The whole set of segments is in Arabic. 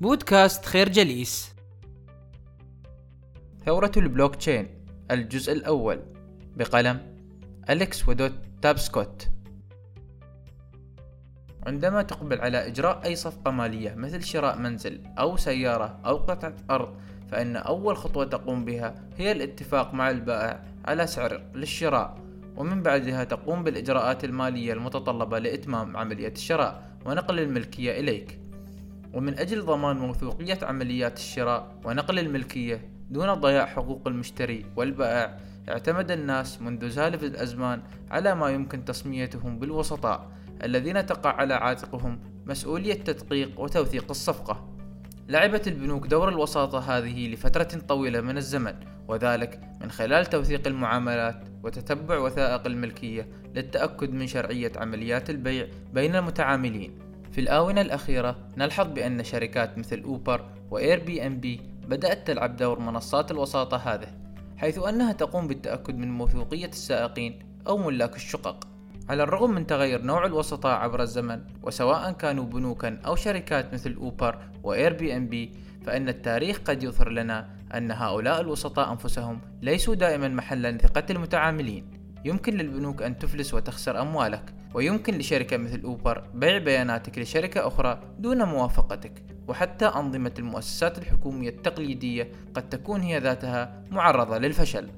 بودكاست خير جليس. ثورة البلوك تشين الجزء الأول بقلم أليكس ودون تابسكوت. عندما تقبل على إجراء أي صفقة مالية مثل شراء منزل أو سيارة أو قطعة أرض فإن أول خطوة تقوم بها هي الاتفاق مع البائع على سعر للشراء ومن بعدها تقوم بالإجراءات المالية المتطلبة لإتمام عملية الشراء ونقل الملكية إليك. ومن أجل ضمان موثوقية عمليات الشراء ونقل الملكية دون ضياع حقوق المشتري والبائع اعتمد الناس منذ سالف الأزمان على ما يمكن تسميتهم بالوسطاء الذين تقع على عاتقهم مسؤولية تدقيق وتوثيق الصفقة. لعبت البنوك دور الوساطة هذه لفترة طويلة من الزمن وذلك من خلال توثيق المعاملات وتتبع وثائق الملكية للتأكد من شرعية عمليات البيع بين المتعاملين. في الآونة الأخيرة نلحظ بأن شركات مثل أوبر و Airbnb بدأت تلعب دور منصات الوساطة هذه حيث أنها تقوم بالتأكد من موثوقية السائقين أو ملاك الشقق. على الرغم من تغير نوع الوسطاء عبر الزمن وسواء كانوا بنوكا أو شركات مثل أوبر و Airbnb فإن التاريخ قد يظهر لنا أن هؤلاء الوسطاء أنفسهم ليسوا دائما محلا ثقة المتعاملين. يمكن للبنوك أن تفلس وتخسر أموالك. ويمكن لشركة مثل أوبر بيع بياناتك لشركة أخرى دون موافقتك وحتى أنظمة المؤسسات الحكومية التقليدية قد تكون هي ذاتها معرضة للفشل.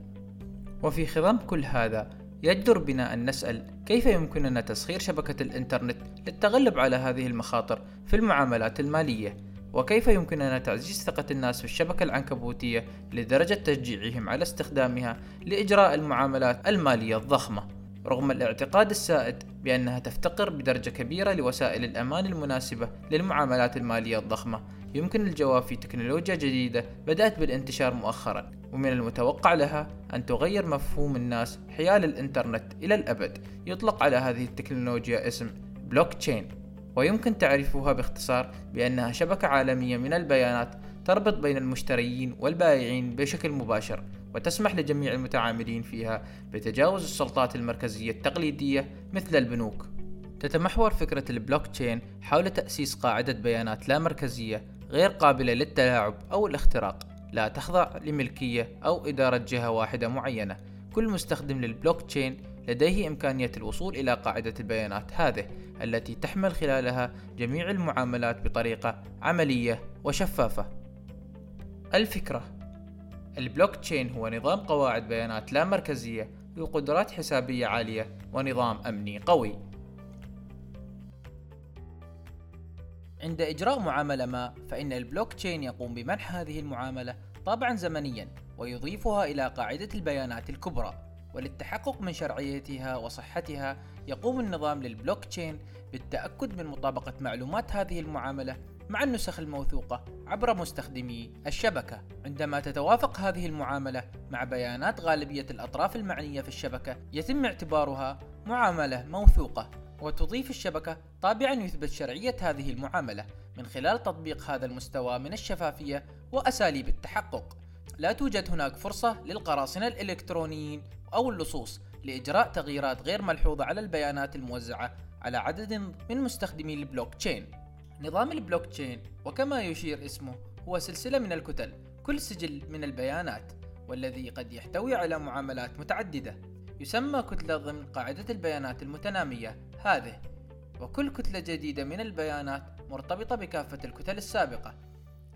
وفي خضم كل هذا يجدر بنا أن نسأل كيف يمكننا تسخير شبكة الإنترنت للتغلب على هذه المخاطر في المعاملات المالية؟ وكيف يمكننا تعزيز ثقة الناس في الشبكة العنكبوتية لدرجة تشجيعهم على استخدامها لإجراء المعاملات المالية الضخمة؟ رغم الاعتقاد السائد بأنها تفتقر بدرجة كبيرة لوسائل الأمان المناسبة للمعاملات المالية الضخمة. يمكن الجواب في تكنولوجيا جديدة بدأت بالانتشار مؤخرا ومن المتوقع لها أن تغير مفهوم الناس حيال الإنترنت إلى الأبد. يطلق على هذه التكنولوجيا اسم بلوك تشين ويمكن تعريفها باختصار بأنها شبكة عالمية من البيانات تربط بين المشتريين والبائعين بشكل مباشر. وتسمح لجميع المتعاملين فيها بتجاوز السلطات المركزية التقليدية مثل البنوك. تتمحور فكرة البلوك تشين حول تأسيس قاعدة بيانات لا مركزية غير قابلة للتلاعب أو الاختراق، لا تخضع لملكية أو إدارة جهة واحدة معينة. كل مستخدم للبلوك تشين لديه إمكانية الوصول إلى قاعدة البيانات هذه التي تحمل خلالها جميع المعاملات بطريقة عملية وشفافة. الفكرة البلوك تشين هو نظام قواعد بيانات لا مركزية ذو قدرات حسابية عالية ونظام أمني قوي. عند إجراء معاملة ما فإن البلوك تشين يقوم بمنح هذه المعاملة طابعا زمنيا ويضيفها إلى قاعدة البيانات الكبرى وللتحقق من شرعيتها وصحتها يقوم النظام للبلوك تشين بالتأكد من مطابقة معلومات هذه المعاملة مع النسخ الموثوقة عبر مستخدمي الشبكة عندما تتوافق هذه المعاملة مع بيانات غالبية الأطراف المعنية في الشبكة يتم اعتبارها معاملة موثوقة وتضيف الشبكة طابعا يثبت شرعية هذه المعاملة من خلال تطبيق هذا المستوى من الشفافية وأساليب التحقق لا توجد هناك فرصة للقراصنة الإلكترونيين أو اللصوص لإجراء تغييرات غير ملحوظة على البيانات الموزعة على عدد من مستخدمي البلوك تشين. نظام البلوك تشين وكما يشير اسمه هو سلسلة من الكتل كل سجل من البيانات والذي قد يحتوي على معاملات متعددة. يسمى كتلة ضمن قاعدة البيانات المتنامية هذه. وكل كتلة جديدة من البيانات مرتبطة بكافة الكتل السابقة.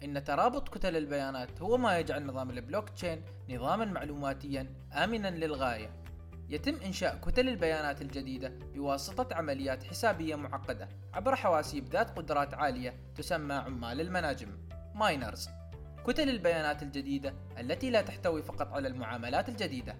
إن ترابط كتل البيانات هو ما يجعل نظام البلوك تشين نظاما معلوماتيا آمنا للغاية. يتم إنشاء كتل البيانات الجديدة بواسطة عمليات حسابية معقدة عبر حواسيب ذات قدرات عالية تسمى عمال المناجم ماينرز كتل البيانات الجديدة التي لا تحتوي فقط على المعاملات الجديدة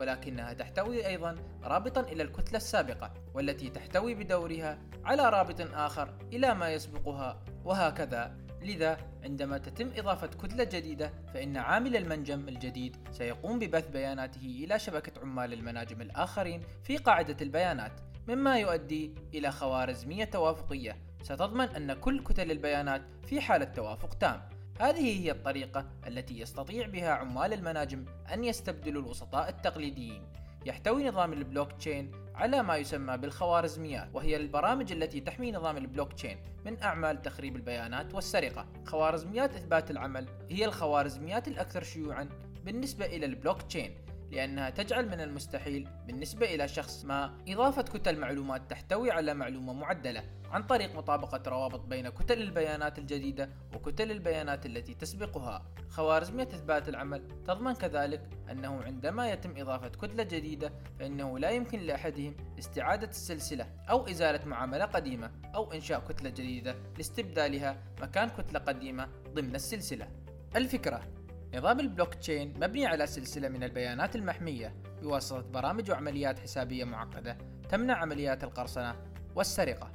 ولكنها تحتوي أيضا رابطا إلى الكتلة السابقة والتي تحتوي بدورها على رابط آخر إلى ما يسبقها وهكذا. لذا عندما تتم إضافة كتلة جديدة فإن عامل المنجم الجديد سيقوم ببث بياناته إلى شبكة عمال المناجم الآخرين في قاعدة البيانات مما يؤدي إلى خوارزمية توافقية. ستضمن أن كل كتل البيانات في حالة توافق تام. هذه هي الطريقة التي يستطيع بها عمال المناجم أن يستبدلوا الوسطاء التقليديين. يحتوي نظام البلوك تشين على ما يسمى بالخوارزميات وهي البرامج التي تحمي نظام البلوك تشين من أعمال تخريب البيانات والسرقة. خوارزميات إثبات العمل هي الخوارزميات الأكثر شيوعا بالنسبة إلى البلوك تشين لأنها تجعل من المستحيل بالنسبة إلى شخص ما إضافة كتل معلومات تحتوي على معلومة معدلة عن طريق مطابقة روابط بين كتل البيانات الجديدة وكتل البيانات التي تسبقها. خوارزمية إثبات العمل تضمن كذلك أنه عندما يتم إضافة كتلة جديدة فإنه لا يمكن لأحدهم استعادة السلسلة أو إزالة معاملة قديمة أو إنشاء كتلة جديدة لاستبدالها مكان كتلة قديمة ضمن السلسلة. الفكرة نظام البلوك تشين مبني على سلسلة من البيانات المحمية بواسطة برامج وعمليات حسابية معقدة تمنع عمليات القرصنة والسرقة.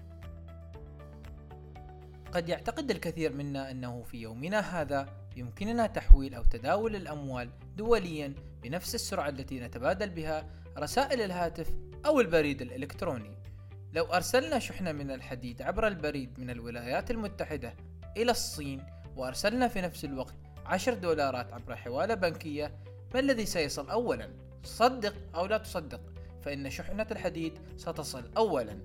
قد يعتقد الكثير منا أنه في يومنا هذا يمكننا تحويل أو تداول الأموال دوليا بنفس السرعة التي نتبادل بها رسائل الهاتف أو البريد الإلكتروني. لو أرسلنا شحنة من الحديد عبر البريد من الولايات المتحدة إلى الصين وأرسلنا في نفس الوقت عشر دولارات عبر حوالة بنكية ما الذي سيصل أولا؟ صدق أو لا تصدق فإن شحنة الحديد ستصل أولا.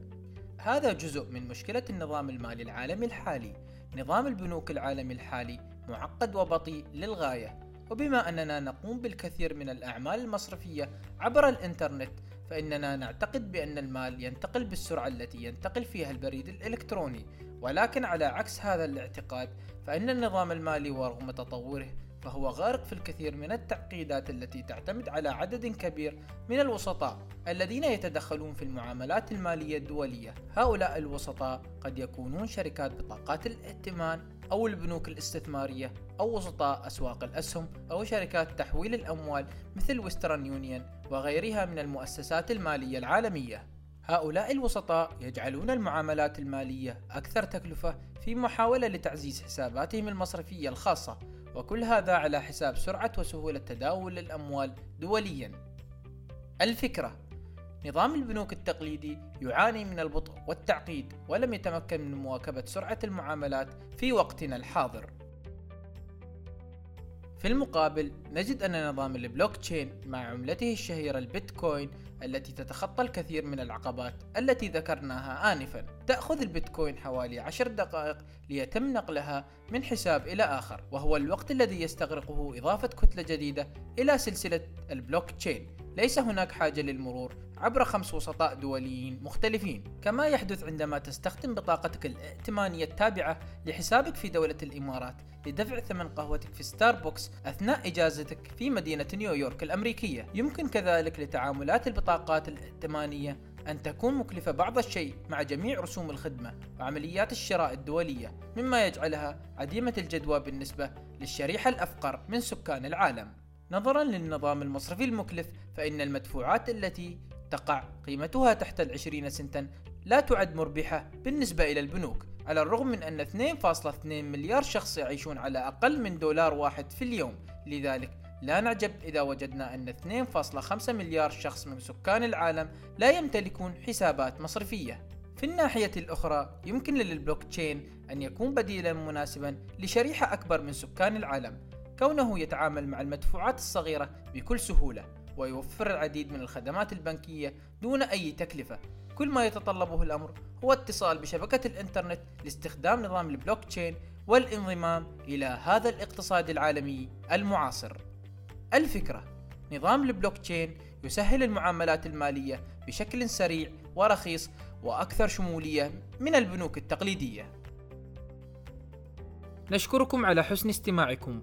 هذا جزء من مشكلة النظام المالي العالمي الحالي. نظام البنوك العالمي الحالي معقد وبطيء للغاية. وبما أننا نقوم بالكثير من الأعمال المصرفية عبر الإنترنت فإننا نعتقد بأن المال ينتقل بالسرعة التي ينتقل فيها البريد الإلكتروني. ولكن على عكس هذا الاعتقاد فإن النظام المالي ورغم تطوره فهو غارق في الكثير من التعقيدات التي تعتمد على عدد كبير من الوسطاء الذين يتدخلون في المعاملات المالية الدولية. هؤلاء الوسطاء قد يكونون شركات بطاقات الائتمان أو البنوك الاستثمارية أو وسطاء أسواق الأسهم أو شركات تحويل الأموال مثل ويسترن يونيون وغيرها من المؤسسات المالية العالمية. هؤلاء الوسطاء يجعلون المعاملات المالية أكثر تكلفة في محاولة لتعزيز حساباتهم المصرفية الخاصة وكل هذا على حساب سرعة وسهولة تداول الأموال دوليا. الفكرة نظام البنوك التقليدي يعاني من البطء والتعقيد ولم يتمكن من مواكبة سرعة المعاملات في وقتنا الحاضر. في المقابل نجد أن نظام البلوك تشين مع عملته الشهيرة البيتكوين التي تتخطى الكثير من العقبات التي ذكرناها آنفا تأخذ البيتكوين حوالي عشر دقائق ليتم نقلها من حساب إلى آخر وهو الوقت الذي يستغرقه إضافة كتلة جديدة إلى سلسلة البلوك تشين ليس هناك حاجة للمرور عبر خمس وسطاء دوليين مختلفين. كما يحدث عندما تستخدم بطاقتك الائتمانية التابعة لحسابك في دولة الإمارات لدفع ثمن قهوتك في ستاربكس أثناء إجازتك في مدينة نيويورك الأمريكية. يمكن كذلك لتعاملات البطاقات الائتمانية أن تكون مكلفة بعض الشيء مع جميع رسوم الخدمة وعمليات الشراء الدولية مما يجعلها عديمة الجدوى بالنسبة للشريحة الأفقر من سكان العالم. نظرا للنظام المصرفي المكلف فإن المدفوعات التي تقع قيمتها تحت العشرين سنتا لا تعد مربحة بالنسبة إلى البنوك على الرغم من أن 2.2 مليار شخص يعيشون على أقل من دولار واحد في اليوم. لذلك لا نعجب إذا وجدنا أن 2.5 مليار شخص من سكان العالم لا يمتلكون حسابات مصرفية. في الناحية الأخرى يمكن للبلوك تشين أن يكون بديلا مناسبا لشريحة أكبر من سكان العالم. كونه يتعامل مع المدفوعات الصغيرة بكل سهولة ويوفر العديد من الخدمات البنكية دون أي تكلفة. كل ما يتطلبه الأمر هو اتصال بشبكة الإنترنت لاستخدام نظام البلوك تشين والانضمام إلى هذا الاقتصاد العالمي المعاصر. الفكرة نظام البلوك تشين يسهل المعاملات المالية بشكل سريع ورخيص وأكثر شمولية من البنوك التقليدية. نشكركم على حسن استماعكم.